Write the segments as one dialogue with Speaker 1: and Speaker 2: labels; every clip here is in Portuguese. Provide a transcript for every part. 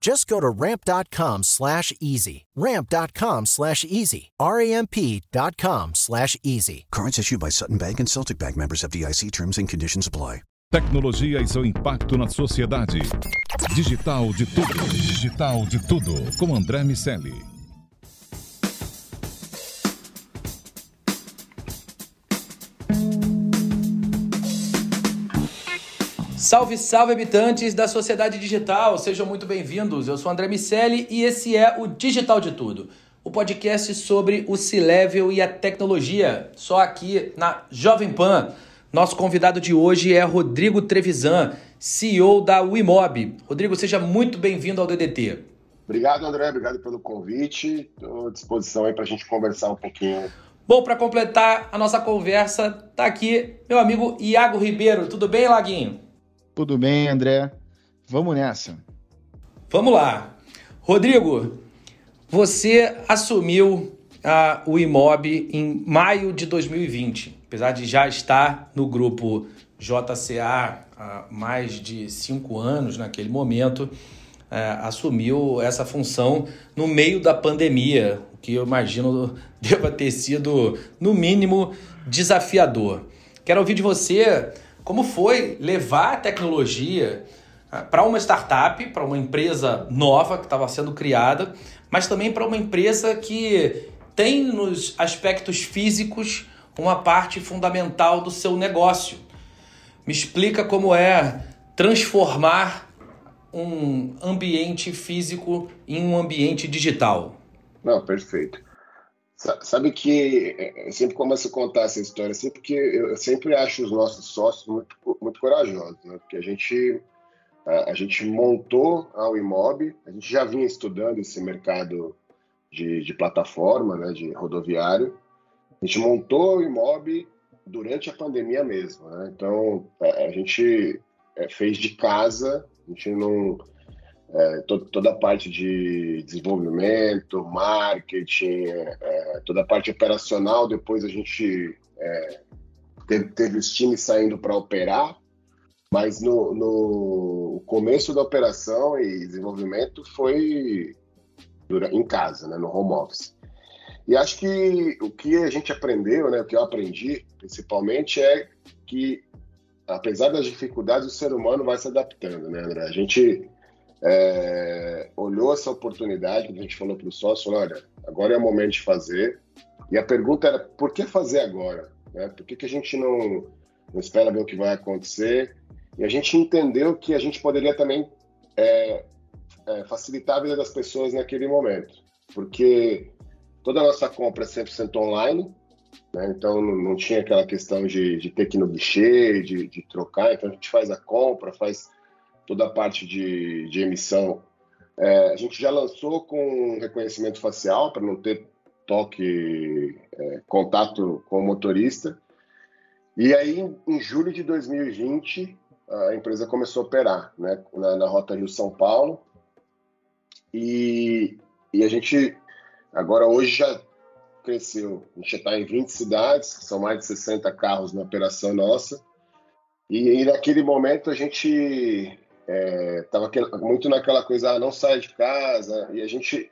Speaker 1: Just go to ramp.com slash easy. Ramp.com slash easy. R-A-M-P.com slash easy.
Speaker 2: Cards issued by Sutton Bank and Celtic Bank members of DIC terms and conditions apply.
Speaker 3: Tecnologia e seu impacto na sociedade. Digital de tudo. Digital de tudo. Com André Miceli.
Speaker 4: Salve, salve habitantes da sociedade digital, sejam muito bem-vindos. Eu sou André Miceli e esse é o Digital de Tudo, o podcast sobre o C-Level e a tecnologia, só aqui na Jovem Pan. Nosso convidado de hoje é Rodrigo Trevisan, CEO da Wimob. Rodrigo, seja muito bem-vindo ao DDT.
Speaker 5: Obrigado, André, obrigado pelo convite. Estou à disposição aí para a gente conversar um pouquinho
Speaker 4: Bom, para completar a nossa conversa, tá aqui meu amigo Iago Ribeiro. Tudo bem, Laguinho?
Speaker 6: Tudo bem, André? Vamos nessa.
Speaker 4: Vamos lá. Rodrigo, você assumiu a, o IMOB em maio de 2020, apesar de já estar no grupo JCA há mais de cinco anos naquele momento, é, assumiu essa função no meio da pandemia, o que eu imagino deva ter sido, no mínimo, desafiador. Quero ouvir de você como foi levar a tecnologia ah, para uma startup, para uma empresa nova que estava sendo criada, mas também para uma empresa que tem nos aspectos físicos uma parte fundamental do seu negócio. Me explica como é transformar um ambiente físico em um ambiente digital.
Speaker 5: Não, perfeito. Sabe que eu sempre começo a contar essa história assim, porque eu sempre acho os nossos sócios muito, muito corajosos, né? Porque a gente, a, gente montou a Imob, a gente já vinha estudando esse mercado de, de plataforma, né, de rodoviário. A gente montou o Imob durante a pandemia mesmo, né? Então, a gente é, fez de casa, a gente não é, to, toda a parte de desenvolvimento, marketing, é, é, toda a parte operacional. Depois a gente é, teve, teve, os times saindo para operar, mas no, no, começo da operação e desenvolvimento foi em casa, né, no home office. E acho que o que a gente aprendeu, né, o que eu aprendi principalmente é que apesar das dificuldades, o ser humano vai se adaptando, né, André? A gente é, olhou essa oportunidade, a gente falou para o sócio, olha, agora é o momento de fazer. E a pergunta era, por que fazer agora? Né? Por que, que a gente não, não espera ver o que vai acontecer? E a gente entendeu que a gente poderia também é, é, facilitar a vida das pessoas naquele momento. Porque toda a nossa compra é 100% online, né? então não, não, tinha aquela questão de, de ter que ir no guichê, de, de trocar. Então a gente faz a compra, faz toda a parte de, de emissão. É, a gente já lançou com reconhecimento facial para não ter toque, é, contato com o motorista. E aí, em, julho de 2020, a empresa começou a operar né, na, na rota Rio-São Paulo. E, e a gente, agora hoje já cresceu. A gente já está em 20 cidades, são mais de 60 carros na operação nossa. E, e naquele momento a gente é, muito naquela coisa, ah, não saia de casa, e a gente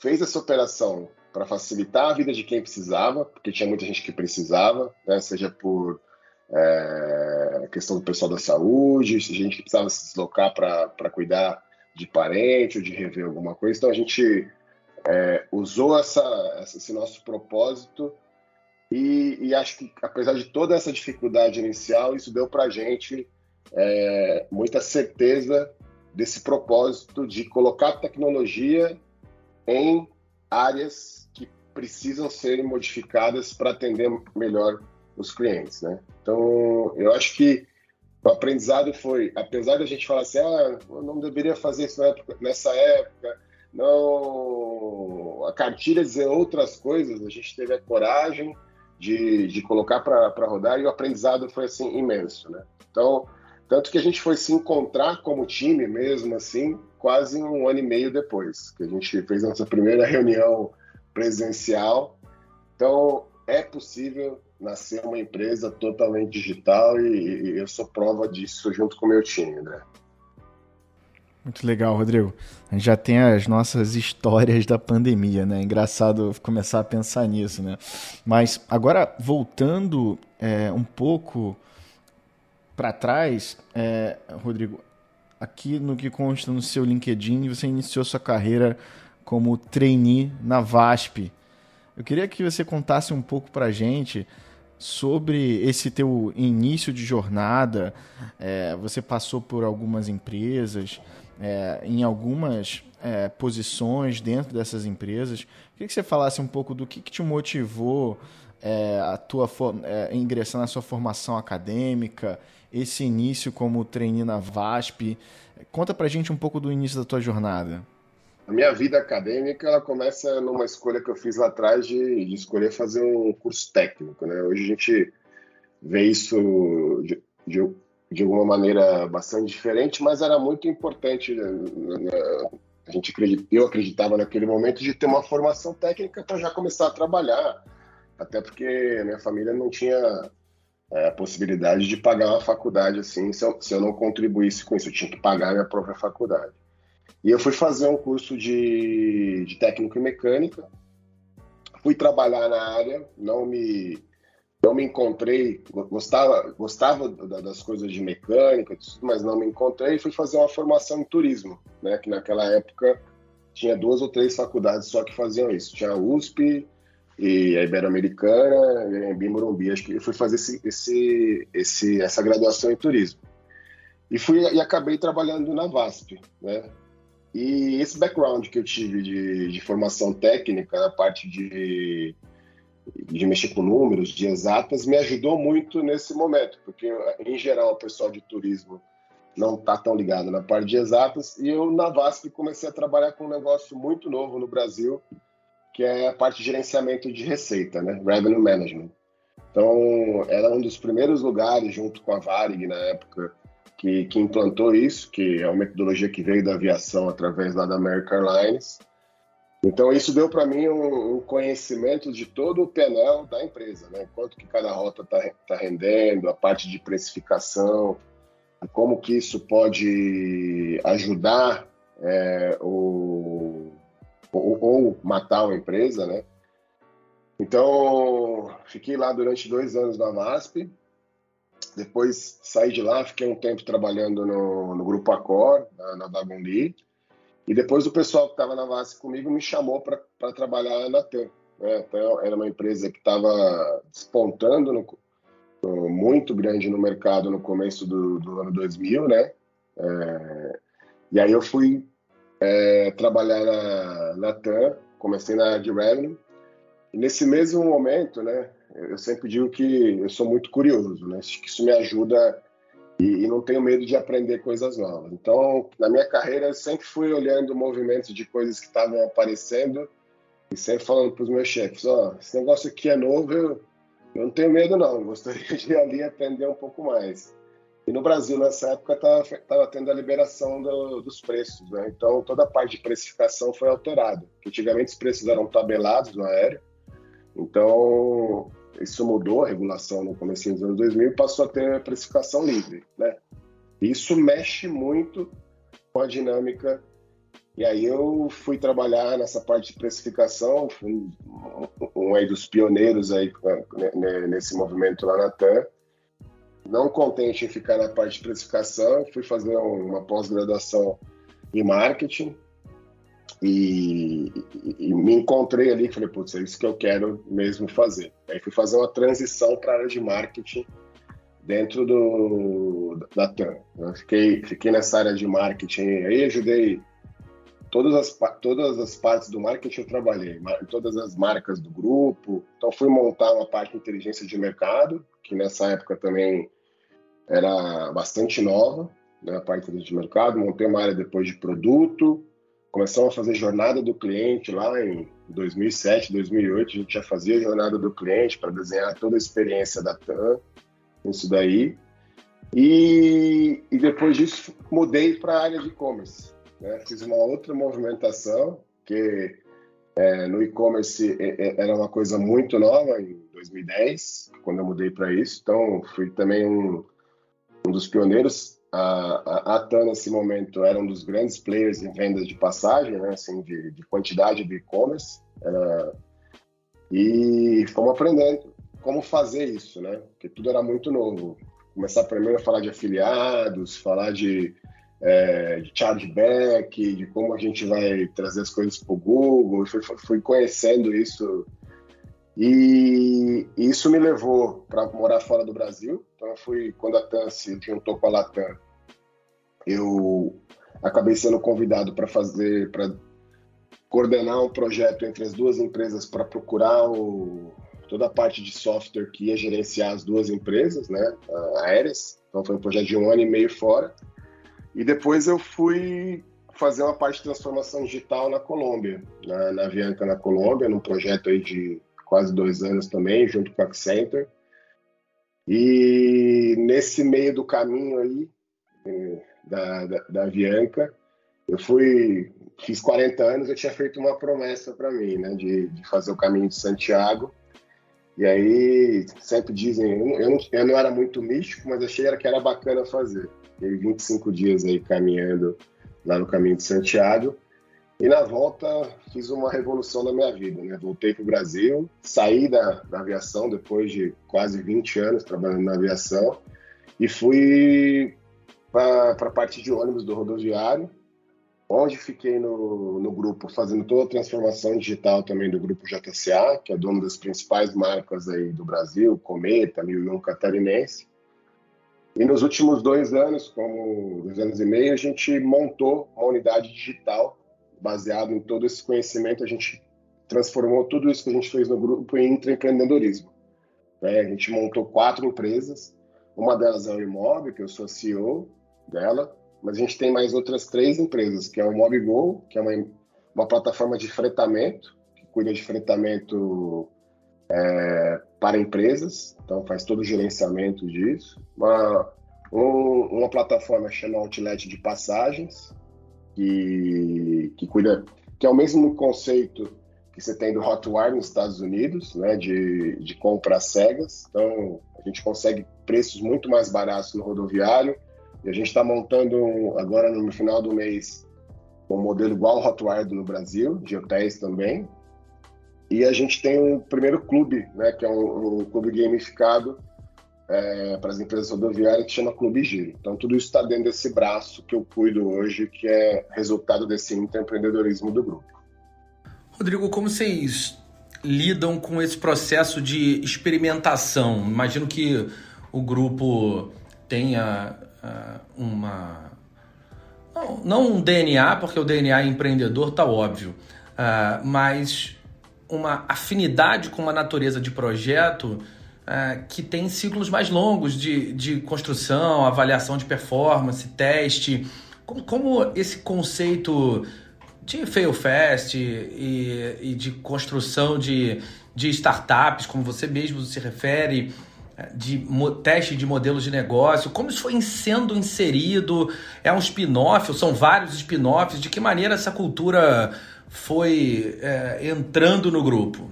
Speaker 5: fez essa operação para facilitar a vida de quem precisava, porque tinha muita gente que precisava, né, seja por é, questão do pessoal da saúde, gente que precisava se deslocar para cuidar de parente ou de rever alguma coisa. Então a gente é, usou essa, esse nosso propósito. E, e, acho que, apesar de toda essa dificuldade inicial, isso deu para a gente é, muita certeza desse propósito de colocar tecnologia em áreas que precisam ser modificadas para atender melhor os clientes, né? Então, eu acho que o aprendizado foi, apesar da gente falar assim, ah, não deveria fazer isso nessa época, não, a cartilha dizer outras coisas, a gente teve a coragem de, de colocar para rodar e o aprendizado foi assim imenso, né? Então, tanto que a gente foi se encontrar como time mesmo assim, quase um ano e meio depois, que a gente fez nossa primeira reunião presencial. Então, é possível nascer uma empresa totalmente digital e, e eu sou prova disso junto com o meu time, né?
Speaker 6: Muito legal, Rodrigo. A gente já tem as nossas histórias da pandemia, né? Engraçado começar a pensar nisso, né? Mas agora, voltando é, um pouco para trás, é, Rodrigo, aqui no que consta no seu LinkedIn, você iniciou sua carreira como trainee na VASP. Eu queria que você contasse um pouco para gente sobre esse teu início de jornada. É, você passou por algumas empresas é, em algumas é, posições dentro dessas empresas. Queria que você falasse um pouco do que, que te motivou é, a tua é, ingressar na sua formação acadêmica, esse início como trainee na VASP. Conta pra gente um pouco do início da tua jornada.
Speaker 5: A minha vida acadêmica ela começa numa escolha que eu fiz lá atrás de, de escolher fazer um curso técnico. Né? Hoje a gente vê isso de, de, de alguma maneira bastante diferente, mas era muito importante. Né, a gente eu acreditava naquele momento de ter uma formação técnica para já começar a trabalhar, até porque minha família não tinha é, a possibilidade de pagar uma faculdade assim, se eu, se eu não contribuísse com isso, eu tinha que pagar a minha própria faculdade. E eu fui fazer um curso de, de técnico em mecânica, fui trabalhar na área, não me não me encontrei, gostava, gostava das coisas de mecânica, mas não me encontrei e fui fazer uma formação em turismo, né? Que naquela época tinha duas ou três faculdades só que faziam isso. Tinha a USP e a Ibero-Americana e a Embi Morumbi. Acho que eu fui fazer esse, esse, esse, essa graduação em turismo. E fui e acabei trabalhando na VASP, né? E esse background que eu tive de, de formação técnica, na parte de de mexer com números, de exatas, me ajudou muito nesse momento, porque em geral o pessoal de turismo não está tão ligado na parte de exatas, e eu na VASP comecei a trabalhar com um negócio muito novo no Brasil, que é a parte de gerenciamento de receita, né? Revenue Management. Então, era um dos primeiros lugares, junto com a Varig na época, que, que implantou isso, que é uma metodologia que veio da aviação através lá da American Airlines, então isso deu para mim um, um, conhecimento de todo o painel da empresa, né? Quanto que cada rota está tá rendendo, a parte de precificação, como que isso pode ajudar é, o, ou, ou matar uma empresa, né? Então fiquei lá durante dois anos na MASP, depois saí de lá, fiquei um tempo trabalhando no, no grupo Accor, na, na e depois o pessoal que estava na VASP comigo me chamou para trabalhar na TAM. Né? Então, era uma empresa que estava despontando no, no, muito grande no mercado no começo do, do ano 2000, né? É, e aí eu fui é, trabalhar na, na TAM, comecei na área de revenue. E nesse mesmo momento, né? Eu sempre digo que eu sou muito curioso, né? Que isso me ajuda e, e, não tenho medo de aprender coisas novas. Então, na minha carreira, eu sempre fui olhando movimentos de coisas que estavam aparecendo e sempre falando para os meus chefes: ó, oh, esse negócio aqui é novo, eu, eu não tenho medo, não. Gostaria de ir ali aprender um pouco mais. E no Brasil, nessa época, estava tendo a liberação do, dos preços, né? Então, toda a parte de precificação foi alterada. Antigamente, os preços eram tabelados no aéreo. Então, isso mudou a regulação no começo dos anos 2000 e passou a ter precificação livre, né? Isso mexe muito com a dinâmica. E aí eu fui trabalhar nessa parte de precificação, fui um, um aí dos pioneiros aí né, nesse movimento lá na TAM. Não contente em ficar na parte de precificação, fui fazer uma pós-graduação em marketing. e, e, e, me encontrei ali, falei, putz, é isso que eu quero mesmo fazer. Aí fui fazer uma transição para a área de marketing dentro do, da TAM. Eu fiquei, fiquei nessa área de marketing, aí ajudei todas as, todas as partes do marketing eu trabalhei, todas as marcas do grupo. Então fui montar uma parte de inteligência de mercado, que nessa época também era bastante nova, né, a parte de mercado. Montei uma área depois de produto, começamos a fazer jornada do cliente lá em 2007, 2008. A gente já fazia jornada do cliente para desenhar toda a experiência da TAM isso daí. E, e depois disso mudei para a área de e-commerce. Né? Fiz uma outra movimentação, que é, no e-commerce é, é, era uma coisa muito nova em 2010, quando eu mudei para isso. Então, fui também um, um dos pioneiros. A, a, TAN, nesse momento, era um dos grandes players em vendas de passagem, né? assim, de, de quantidade de e-commerce. E fomos aprendendo como fazer isso, né? Porque tudo era muito novo. Começar primeiro a falar de afiliados, falar de, é, de chargeback, de como a gente vai trazer as coisas para o Google. Fui, fui conhecendo isso e isso me levou para morar fora do Brasil. Então, eu fui, quando a TAN se juntou com a Latam, eu acabei sendo convidado para fazer, para coordenar um projeto entre as duas empresas para procurar o, toda a parte de software que ia gerenciar as duas empresas, né, aéreas. Então foi um projeto de um ano e meio fora. E depois eu fui fazer uma parte de transformação digital na Colômbia, na, na Avianca na Colômbia, num projeto aí de quase dois anos também, junto com a Accenture. E nesse meio do caminho aí eh, da, da, da Avianca, eu fui, fiz 40 anos, eu tinha feito uma promessa para mim, né, de, de fazer o caminho de Santiago e aí sempre dizem, eu não, eu não era muito místico, mas achei que era bacana fazer. Fiquei 25 dias aí caminhando lá no caminho de Santiago. E na volta fiz uma revolução na minha vida, né? Voltei para o Brasil, saí da, da aviação depois de quase 20 anos trabalhando na aviação e fui para a parte de ônibus do rodoviário onde fiquei no, no grupo fazendo toda a transformação digital também do grupo JCA, que é dono das principais marcas aí do Brasil, Cometa, Milhão Catarinense. E nos últimos dois anos, como dois anos e meio, a gente montou uma unidade digital baseado em todo esse conhecimento. A gente transformou tudo isso que a gente fez no grupo em intraempreendedorismo. Né? A gente montou quatro empresas. Uma delas é o Imob, que eu sou CEO dela mas a gente tem mais outras três empresas, que é o MobGo, que é uma, uma plataforma de fretamento, que cuida de fretamento é, para empresas, então faz todo o gerenciamento disso. Uma, um, uma plataforma chama Outlet de passagens, que, que cuida, que é o mesmo conceito que você tem do Hotwire nos Estados Unidos, né, de, de compra cegas. Então, a gente consegue preços muito mais baratos no rodoviário, e a gente está montando agora no final do mês um modelo igual ao Hotwire no Brasil, de hotéis também. E a gente tem um primeiro clube, né, que é um, um clube gamificado é, para as empresas rodoviárias que chama Clube Giro. Então tudo isso está dentro desse braço que eu cuido hoje, que é resultado desse empreendedorismo do grupo.
Speaker 4: Rodrigo, como vocês lidam com esse processo de experimentação? Imagino que o grupo tenha uma. Não, não, um DNA, porque o DNA empreendedor, tá óbvio, uh, mas uma afinidade com uma natureza de projeto uh, que tem ciclos mais longos de, de construção, avaliação de performance, teste. Como, como esse conceito de fail fast e, e de construção de, de startups, como você mesmo se refere, de teste de modelos de negócio, como isso foi sendo inserido, é um spin-off, são vários spin-offs, de que maneira essa cultura foi é, entrando no grupo?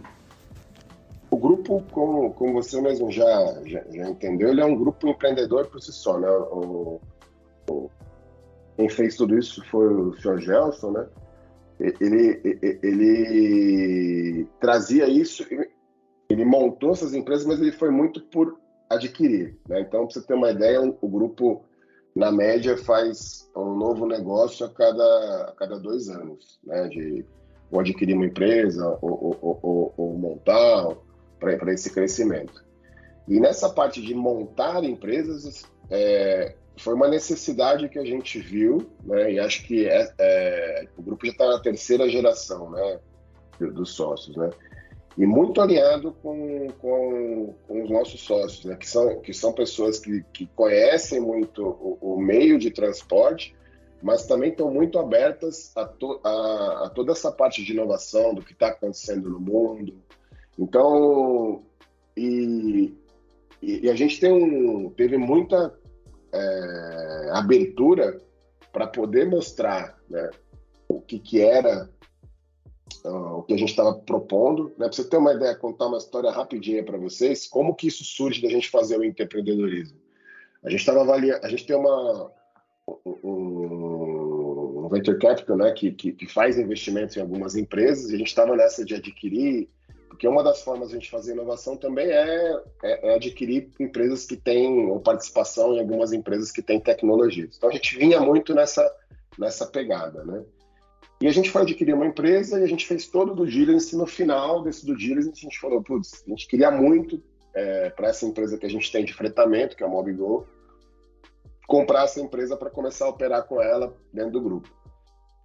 Speaker 5: O grupo, como, como você mesmo já, já, já, entendeu, ele é um grupo empreendedor por si só, né? O, o, quem fez tudo isso foi o Sr. Gelson, né? Ele, ele, ele trazia isso, ele montou essas empresas, mas ele foi muito por adquirir. Né? Então, para você ter uma ideia, o grupo na média, faz um novo negócio a cada, a cada dois anos, né? De ou adquirir uma empresa, ou, ou, ou, ou montar, para esse crescimento. E nessa parte de montar empresas, é, foi uma necessidade que a gente viu, né? E acho que é, é, o grupo já está na terceira geração, né? Dos sócios, né? E muito alinhado com, com, com os nossos sócios, né? Que são, que são pessoas que, que conhecem muito o, o meio de transporte, mas também estão muito abertas a, to, a, a toda essa parte de inovação, do que está acontecendo no mundo. Então, e, e, a gente tem um, teve muita é, abertura para poder mostrar né, o que, que era uh, o que a gente estava propondo. Né? Para você ter uma ideia, contar uma história rapidinha para vocês, como que isso surge da gente fazer o empreendedorismo. A gente estava avaliando, a gente tem uma um, um venture capital, né, que, que, que faz investimentos em algumas empresas e a gente estava nessa de adquirir porque uma das formas de a gente fazer inovação também é, é, é, adquirir empresas que têm, ou participação em algumas empresas que têm tecnologias. Então a gente vinha muito nessa, nessa pegada, né? E a gente foi adquirir uma empresa e a gente fez todo o due diligence. No final desse due diligence, a gente falou, putz, a gente queria muito é, para essa empresa que a gente tem de fretamento, que é a Mobigol, comprar essa empresa para começar a operar com ela dentro do grupo.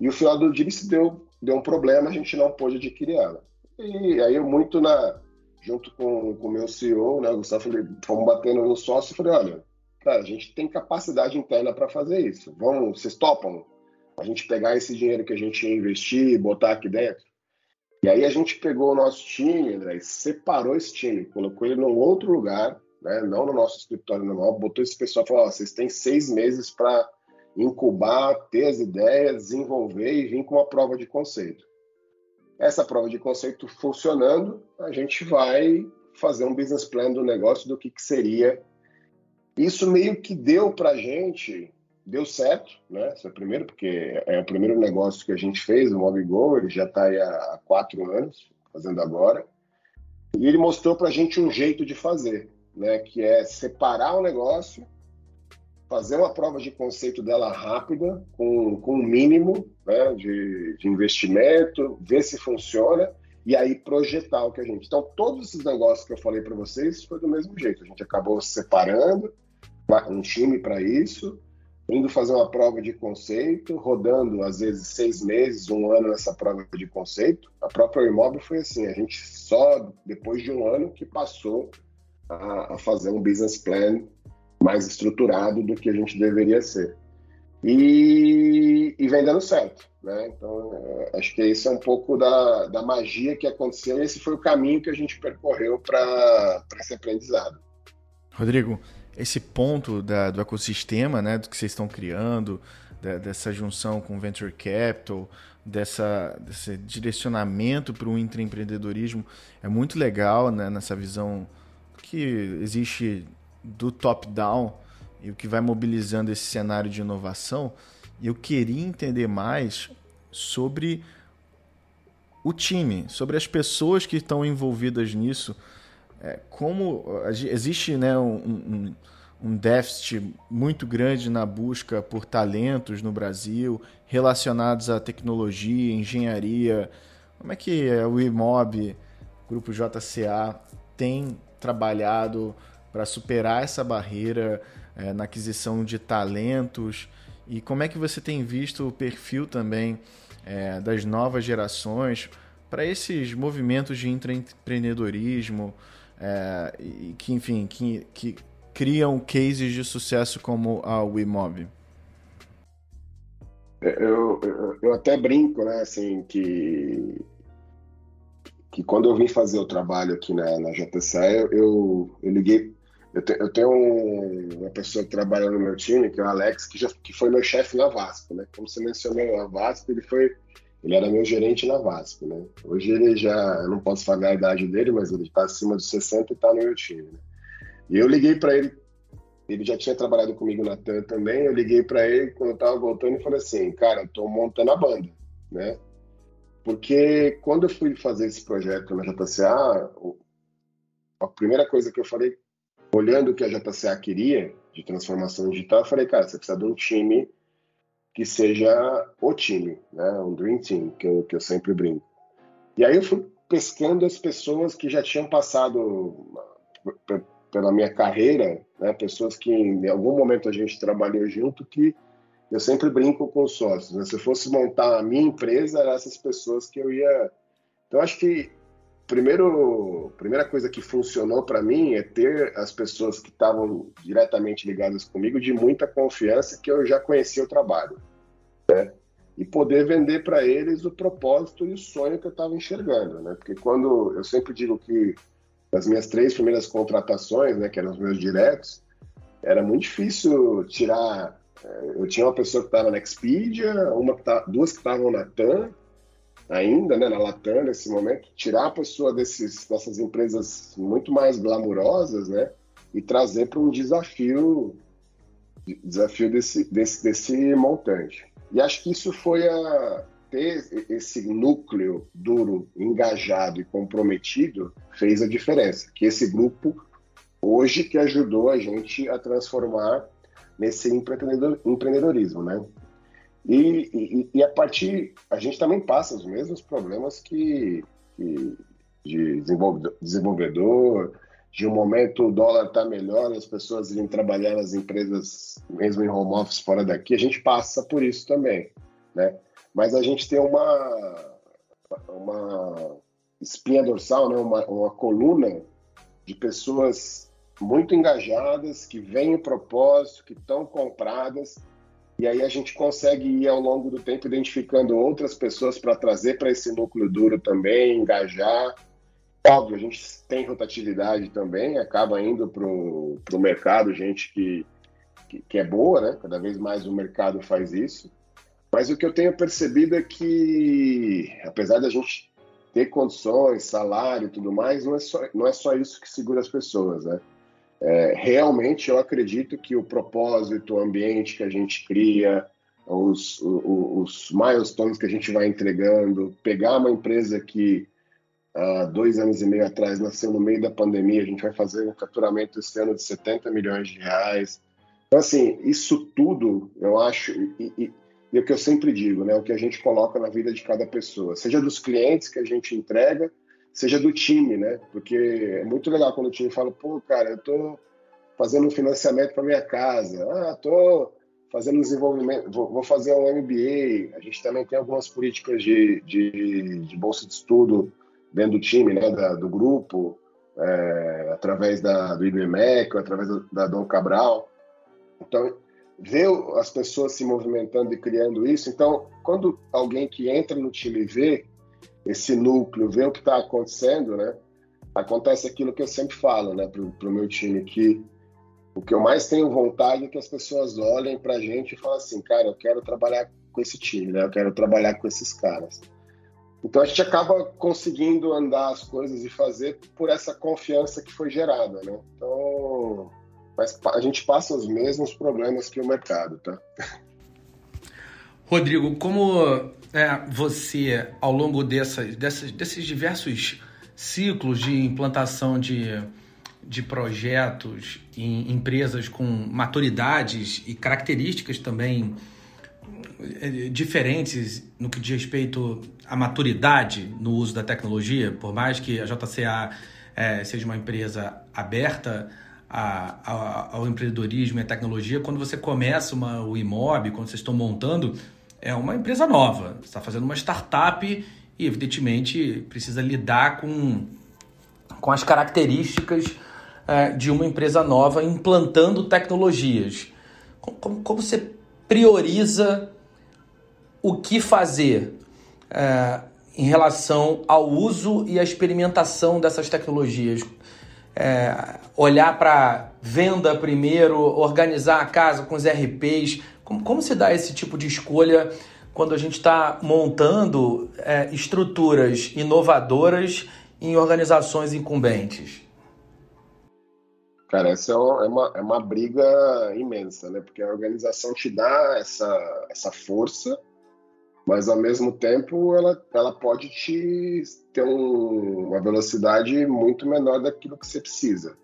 Speaker 5: E o final do diligence deu, deu um problema, a gente não pôde adquirir ela. E aí eu muito na junto com o meu CEO, né, Gustavo, falei, fomos batendo no sócio e falei, olha, cara, a gente tem capacidade interna para fazer isso. Vamos, vocês topam a gente pegar esse dinheiro que a gente ia investir e botar aqui dentro? E aí a gente pegou o nosso time, André, separou esse time, colocou ele num outro lugar, né, não no nosso escritório normal, botou esse pessoal e falou, oh, vocês têm seis meses para incubar, ter as ideias, desenvolver e vir com uma prova de conceito. Essa prova de conceito funcionando, a gente vai fazer um business plan do negócio, do que, que seria. Isso meio que deu para gente, deu certo, né? Isso é primeiro, porque é o primeiro negócio que a gente fez, o MobGo, ele já está aí há quatro anos, fazendo agora. E ele mostrou para a gente um jeito de fazer, né? Que é separar o negócio fazer uma prova de conceito dela rápida, com, com um mínimo né, de, de investimento, ver se funciona e aí projetar o que a gente. Então, todos esses negócios que eu falei para vocês foi do mesmo jeito. A gente acabou separando um time para isso, indo fazer uma prova de conceito, rodando às vezes seis meses, um ano nessa prova de conceito. A própria imóvel foi assim, a gente só depois de um ano que passou a, a fazer um business plan mais estruturado do que a gente deveria ser. E, e vem dando certo. Né? Então, é, acho que esse é um pouco da, da magia que aconteceu. Esse foi o caminho que a gente percorreu para esse aprendizado.
Speaker 6: Rodrigo, esse ponto da, do ecossistema, né, do que vocês estão criando, da, dessa junção com venture capital, dessa, desse direcionamento para o intraempreendedorismo, é muito legal né, nessa visão que existe do top-down e o que vai mobilizando esse cenário de inovação, eu queria entender mais sobre o time, sobre as pessoas que estão envolvidas nisso. É, como existe né, um, um, um, déficit muito grande na busca por talentos no Brasil relacionados à tecnologia, engenharia. Como é que o IMOB, Grupo JCA, tem trabalhado para superar essa barreira é, na aquisição de talentos? E como é que você tem visto o perfil também é, das novas gerações para esses movimentos de empreendedorismo é, e que, enfim, que, que criam cases de sucesso como a WeMob?
Speaker 5: É, eu, eu, eu, até brinco, né, assim, que, que quando eu vim fazer o trabalho aqui na, na JCA, eu, eu, eu liguei eu, te, eu tenho um, uma pessoa que trabalha no meu time, que é o Alex, que, já, que foi meu chefe na Vasco, né? Como você mencionou, a Vasco, ele foi, ele era meu gerente na Vasco, né? Hoje ele já, eu não posso falar a idade dele, mas ele está acima dos 60 e está no meu time, né? E eu liguei para ele, ele já tinha trabalhado comigo na TAN também, eu liguei para ele quando eu estava voltando e falei assim, cara, eu tô montando a banda, né? Porque quando eu fui fazer esse projeto na JCA, a primeira coisa que eu falei olhando o que a JCA queria, de transformação digital, eu falei, cara, você precisa de um time que seja o time, né? Um dream team, que eu, que eu sempre brinco. E aí eu fui pescando as pessoas que já tinham passado pela minha carreira, né? Pessoas que em algum momento a gente trabalhou junto, que eu sempre brinco com os sócios. Né? Se eu fosse montar a minha empresa, eram essas pessoas que eu ia. Então acho que primeiro, primeira coisa que funcionou para mim é ter as pessoas que estavam diretamente ligadas comigo de muita confiança que eu já conhecia o trabalho, né? E poder vender para eles o propósito e o sonho que eu estava enxergando, né? Porque quando eu sempre digo que as minhas três primeiras contratações, né, que eram os meus diretos, era muito difícil tirar. Eh, eu tinha uma pessoa que estava na Expedia, uma que tá, duas que estavam na TAM, ainda, né, na Latam, nesse momento, tirar a pessoa desses, dessas empresas muito mais glamurosas, né, e trazer para um desafio, desafio desse, desse, desse montante. E acho que isso foi a ter esse núcleo duro, engajado e comprometido fez a diferença. Que esse grupo hoje que ajudou a gente a transformar nesse empreendedor, empreendedorismo, né? E, e, e, a partir, a gente também passa os mesmos problemas que, que de desenvolvedor, de um momento o dólar está melhor, as pessoas irem trabalhar nas empresas, mesmo em home office fora daqui, a gente passa por isso também, né? Mas a gente tem uma, uma espinha dorsal, né? uma, uma coluna de pessoas muito engajadas, que veem o propósito, que estão compradas e aí a gente consegue ir ao longo do tempo identificando outras pessoas para trazer para esse núcleo duro também, engajar. Óbvio, a gente tem rotatividade também, acaba indo para o mercado gente que, que, que, é boa, né? Cada vez mais o mercado faz isso. Mas o que eu tenho percebido é que, apesar da gente ter condições, salário e tudo mais, não é só, não é só isso que segura as pessoas, né? É, realmente eu acredito que o propósito, o ambiente que a gente cria, os, os, os milestones que a gente vai entregando, pegar uma empresa que há dois anos e meio atrás nasceu no meio da pandemia, a gente vai fazer um faturamento esse ano de 70 milhões de reais. Então, assim, isso tudo eu acho, e, e, e é o que eu sempre digo, né, o que a gente coloca na vida de cada pessoa, seja dos clientes que a gente entrega, seja do time, né? Porque é muito legal quando o time fala, pô, cara, eu tô fazendo um financiamento para minha casa, ah, tô fazendo desenvolvimento, vou, vou, fazer um MBA. A gente também tem algumas políticas de, de, de bolsa de estudo dentro do time, né, da, do grupo, é, através da, do IBMEC, através da Dom Cabral. Então, ver as pessoas se movimentando e criando isso. Então, quando alguém que entra no time vê esse núcleo, ver o que está acontecendo, né? Acontece aquilo que eu sempre falo, né, para o meu time, que o que eu mais tenho vontade é que as pessoas olhem para a gente e falem assim, cara, eu quero trabalhar com esse time, né? Eu quero trabalhar com esses caras. Então a gente acaba conseguindo andar as coisas e fazer por essa confiança que foi gerada, né? Então, mas a gente passa os mesmos problemas que o mercado, tá?
Speaker 4: Rodrigo, como é, você, ao longo dessas, dessas, desses diversos ciclos de implantação de, de projetos em empresas com maturidades e características também é, diferentes no que diz respeito à maturidade no uso da tecnologia, por mais que a JCA é, seja uma empresa aberta a, a, ao empreendedorismo e à tecnologia, quando você começa uma, o IMOB, quando vocês estão montando, é uma empresa nova, está fazendo uma startup e, evidentemente, precisa lidar com, com as características é, de uma empresa nova implantando tecnologias. Como, como, como você prioriza o que fazer é, em relação ao uso e à experimentação dessas tecnologias? É, olhar para venda primeiro, organizar a casa com os RPs, como, como se dá esse tipo de escolha quando a gente está montando é, estruturas inovadoras em organizações incumbentes?
Speaker 5: Cara, essa é uma, é uma briga imensa, né? Porque a organização te dá essa, essa força, mas ao mesmo tempo ela, ela pode te ter um, uma velocidade muito menor daquilo que você precisa.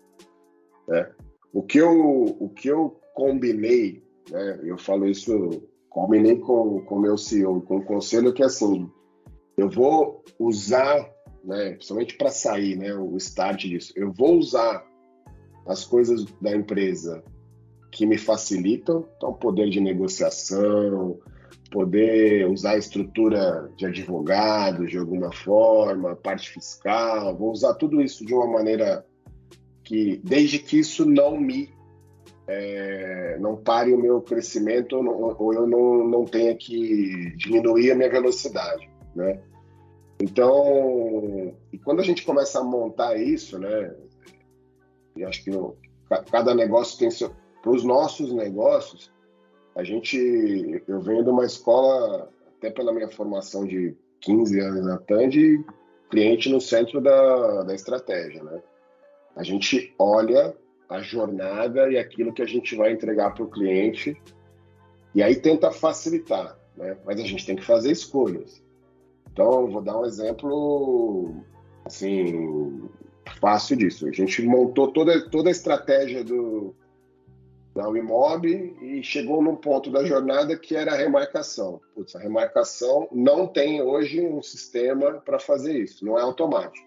Speaker 5: Né? O, que eu, o que eu combinei, né, eu falo isso, combinei com o meu CEO, com o conselho, que assim, eu vou usar, né, principalmente para sair, né, o start disso, eu vou usar as coisas da empresa que me facilitam, então poder de negociação, poder usar a estrutura de advogado de alguma forma, parte fiscal, vou usar tudo isso de uma maneira que, desde que isso não me é, não pare o meu crescimento ou, eu não, não tenha que diminuir a minha velocidade, né? Então, e quando a gente começa a montar isso, né? E acho que cada negócio tem seu, para os nossos negócios, a gente, eu venho de uma escola, até pela minha formação de 15 anos na TAND, cliente no centro da, da estratégia, né? A gente olha a jornada e aquilo que a gente vai entregar para o cliente e aí tenta facilitar, né? Mas a gente tem que fazer escolhas. Então, vou dar um exemplo, assim, fácil disso. A gente montou toda, toda a estratégia do, da Wimob e chegou num ponto da jornada que era a remarcação. Putz, a remarcação não tem hoje um sistema para fazer isso, não é automático.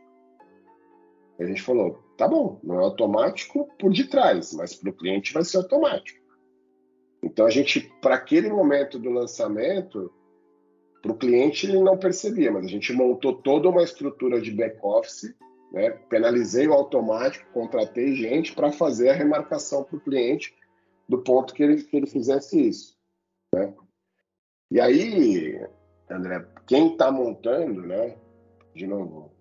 Speaker 5: a gente falou, tá bom, não é automático por detrás, mas para o cliente vai ser automático. Então a gente, para aquele momento do lançamento, para o cliente ele não percebia, mas a gente montou toda uma estrutura de back-office, né? penalizei o automático, contratei gente para fazer a remarcação para o cliente do ponto que ele, que ele fizesse isso. Né? E aí, André, quem está montando, né? De novo,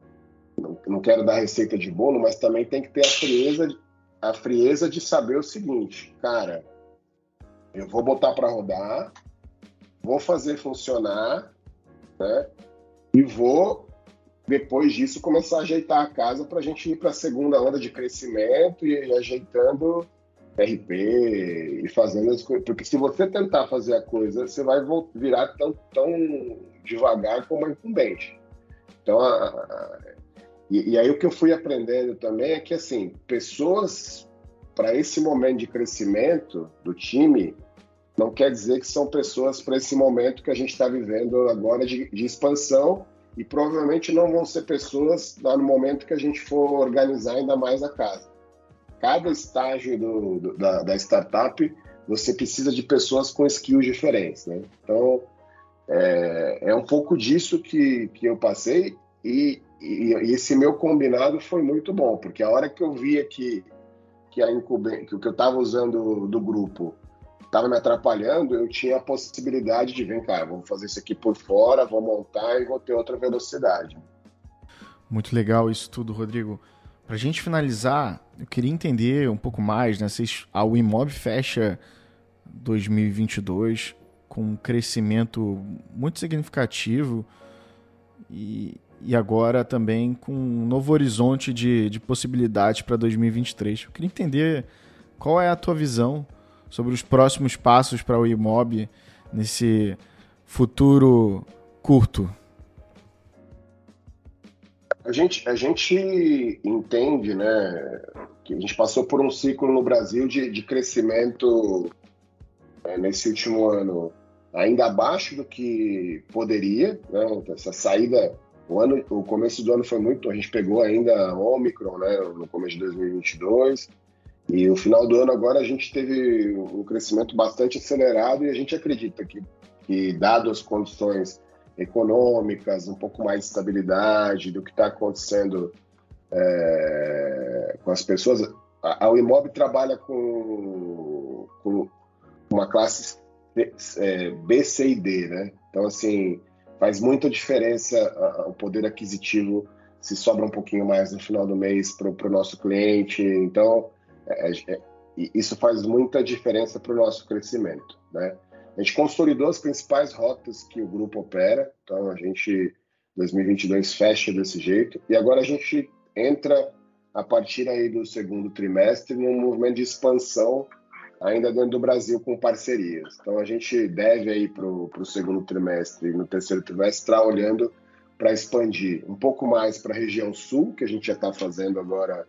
Speaker 5: não, não, quero dar receita de bolo, mas também tem que ter a frieza, a frieza de saber o seguinte, cara, eu vou botar para rodar, vou fazer funcionar, né? E vou depois disso começar a ajeitar a casa para a gente ir para a segunda onda de crescimento e ajeitando RP e fazendo as coisas. Porque se você tentar fazer a coisa, você vai virar tão, tão devagar como a incumbente. Então, a, a, e, e, aí o que eu fui aprendendo também é que, assim, pessoas para esse momento de crescimento do time não quer dizer que são pessoas para esse momento que a gente está vivendo agora de, de expansão e provavelmente não vão ser pessoas lá no momento que a gente for organizar ainda mais a casa cada estágio do, do, da, da, startup você precisa de pessoas com skills diferentes, né? Então é, é um pouco disso que, que eu passei e, e, e, esse meu combinado foi muito bom, porque a hora que eu via que, que, a que o que eu estava usando do grupo estava me atrapalhando, eu tinha a possibilidade de, vem cá, vamos fazer isso aqui por fora, vou montar e vou ter outra velocidade.
Speaker 6: Muito legal isso tudo, Rodrigo. Para a gente finalizar, eu queria entender um pouco mais, né? Vocês, a Wimob fecha 2022 com um crescimento muito significativo e, e agora também com um novo horizonte de, de possibilidades para 2023. Eu queria entender qual é a tua visão sobre os próximos passos para o Wimob nesse futuro curto.
Speaker 5: A gente, a gente entende, né, que a gente passou por um ciclo no Brasil de, de crescimento é, nesse último ano ainda abaixo do que poderia, né? Essa saída, o ano, o começo do ano foi muito, a gente pegou ainda Omicron, né, no começo de 2022, e o final do ano agora a gente teve um crescimento bastante acelerado e a gente acredita que, que dado as condições econômicas, um pouco mais de estabilidade do que está acontecendo é, com as pessoas. A, a Uimob trabalha com, com uma classe é, B, C e D, né? Então, assim, faz muita diferença o poder aquisitivo se sobra um pouquinho mais no final do mês para o nosso cliente. Então, é, é, isso faz muita diferença para o nosso crescimento, né? A gente consolidou as principais rotas que o grupo opera, então a gente 2022 fecha desse jeito e agora a gente entra a partir aí do segundo trimestre num movimento de expansão ainda dentro do Brasil com parcerias. Então a gente deve aí para o segundo trimestre e no terceiro trimestre estar olhando para expandir um pouco mais para a região sul, que a gente já está fazendo agora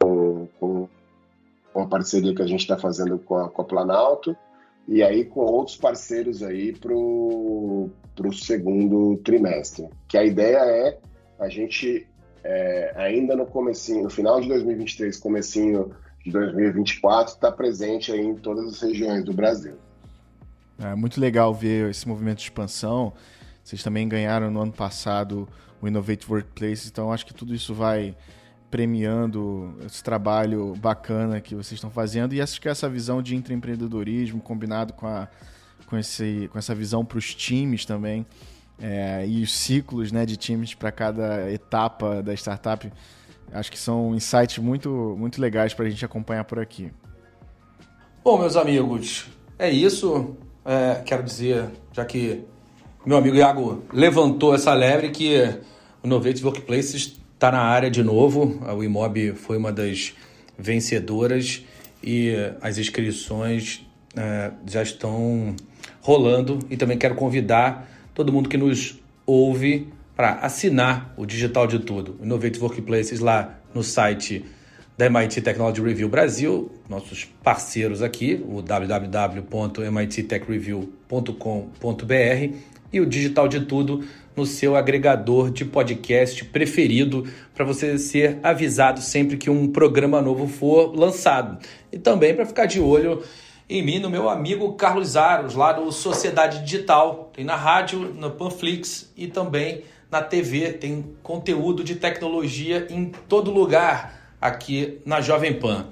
Speaker 5: com, com uma parceria que a gente está fazendo com a, com a Planalto e aí com outros parceiros aí para o segundo trimestre. Que a ideia é a gente é, ainda no comecinho, no final de 2023, comecinho de 2024, estar tá presente aí em todas as regiões do Brasil.
Speaker 6: É muito legal ver esse movimento de expansão. Vocês também ganharam no ano passado o Innovate Workplace, então acho que tudo isso vai premiando esse trabalho bacana que vocês estão fazendo e acho que essa visão de intraempreendedorismo combinado com, a, com, esse, com essa visão para os times também é, e os ciclos né, de times para cada etapa da startup, acho que são insights muito, muito legais para a gente acompanhar por aqui.
Speaker 4: Bom, meus amigos, é isso. É, quero dizer, já que meu amigo Iago levantou essa lebre, que o Novate Workplaces está na área de novo. O Imob foi uma das vencedoras e as inscrições é, já estão rolando. E também quero convidar todo mundo que nos ouve para assinar o Digital de Tudo, Innovative Workplaces lá no site da MIT Technology Review Brasil, nossos parceiros aqui, o www.mittechreview.com.br e o Digital de Tudo no seu agregador de podcast preferido para você ser avisado sempre que um programa novo for lançado. E também para ficar de olho em mim, no meu amigo Carlos Aros, lá do Sociedade Digital. Tem na rádio, no Panflix e também na TV. Tem conteúdo de tecnologia em todo lugar aqui na Jovem Pan.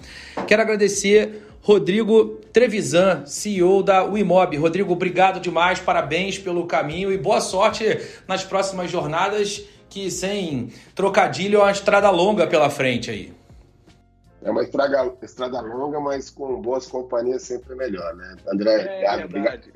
Speaker 4: Quero agradecer Rodrigo Trevisan, CEO da Wimob. Rodrigo, obrigado demais, parabéns pelo caminho e boa sorte nas próximas jornadas, que sem trocadilho é uma estrada longa pela frente aí.
Speaker 5: É uma estrada, estrada longa, mas com boas companhias sempre melhor, né? André, é, obrigado,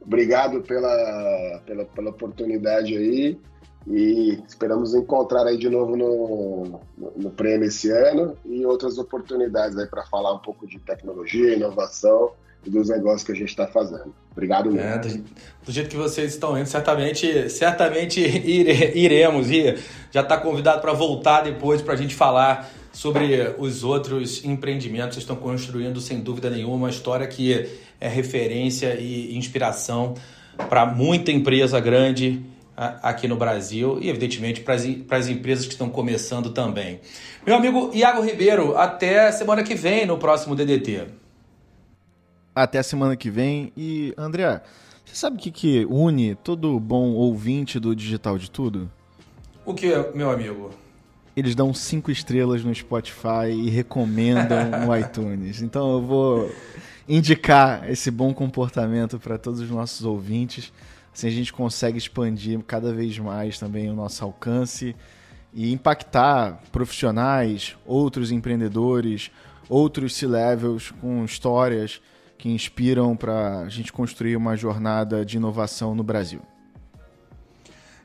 Speaker 5: obrigado pela, pela, pela oportunidade aí e esperamos encontrar aí de novo no, no, no prêmio esse ano e outras oportunidades aí para falar um pouco de tecnologia, inovação e dos negócios que a gente está fazendo. Obrigado mesmo. É,
Speaker 4: do, do, jeito que vocês estão indo, certamente, certamente ire, iremos e já está convidado para voltar depois para a gente falar sobre os outros empreendimentos que estão construindo, sem dúvida nenhuma, uma história que é referência e inspiração para muita empresa grande aqui no Brasil e, evidentemente, para as empresas que estão começando também. Meu amigo Iago Ribeiro, até semana que vem no próximo DDT.
Speaker 6: Até semana que vem. E, André, você sabe o que, que une todo bom ouvinte do Digital de Tudo?
Speaker 4: O que, meu amigo?
Speaker 6: eles dão cinco estrelas no Spotify e recomendam no iTunes. Então eu vou indicar esse bom comportamento para todos os nossos ouvintes. Assim a gente consegue expandir cada vez mais também o nosso alcance e impactar profissionais, outros empreendedores, outros C-levels com histórias que inspiram para a gente construir uma jornada de inovação no Brasil.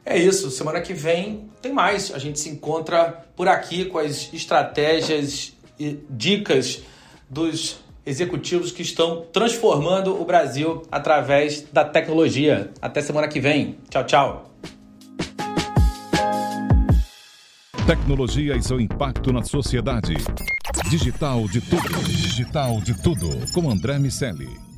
Speaker 4: É isso, semana que vem tem mais. A gente se encontra por aqui com as estratégias e dicas dos executivos que estão transformando o Brasil através da tecnologia. Até semana que vem. Tchau, tchau.
Speaker 3: Tecnologia e seu impacto na sociedade. Digital de tudo. Digital de tudo. Com André Miscelli.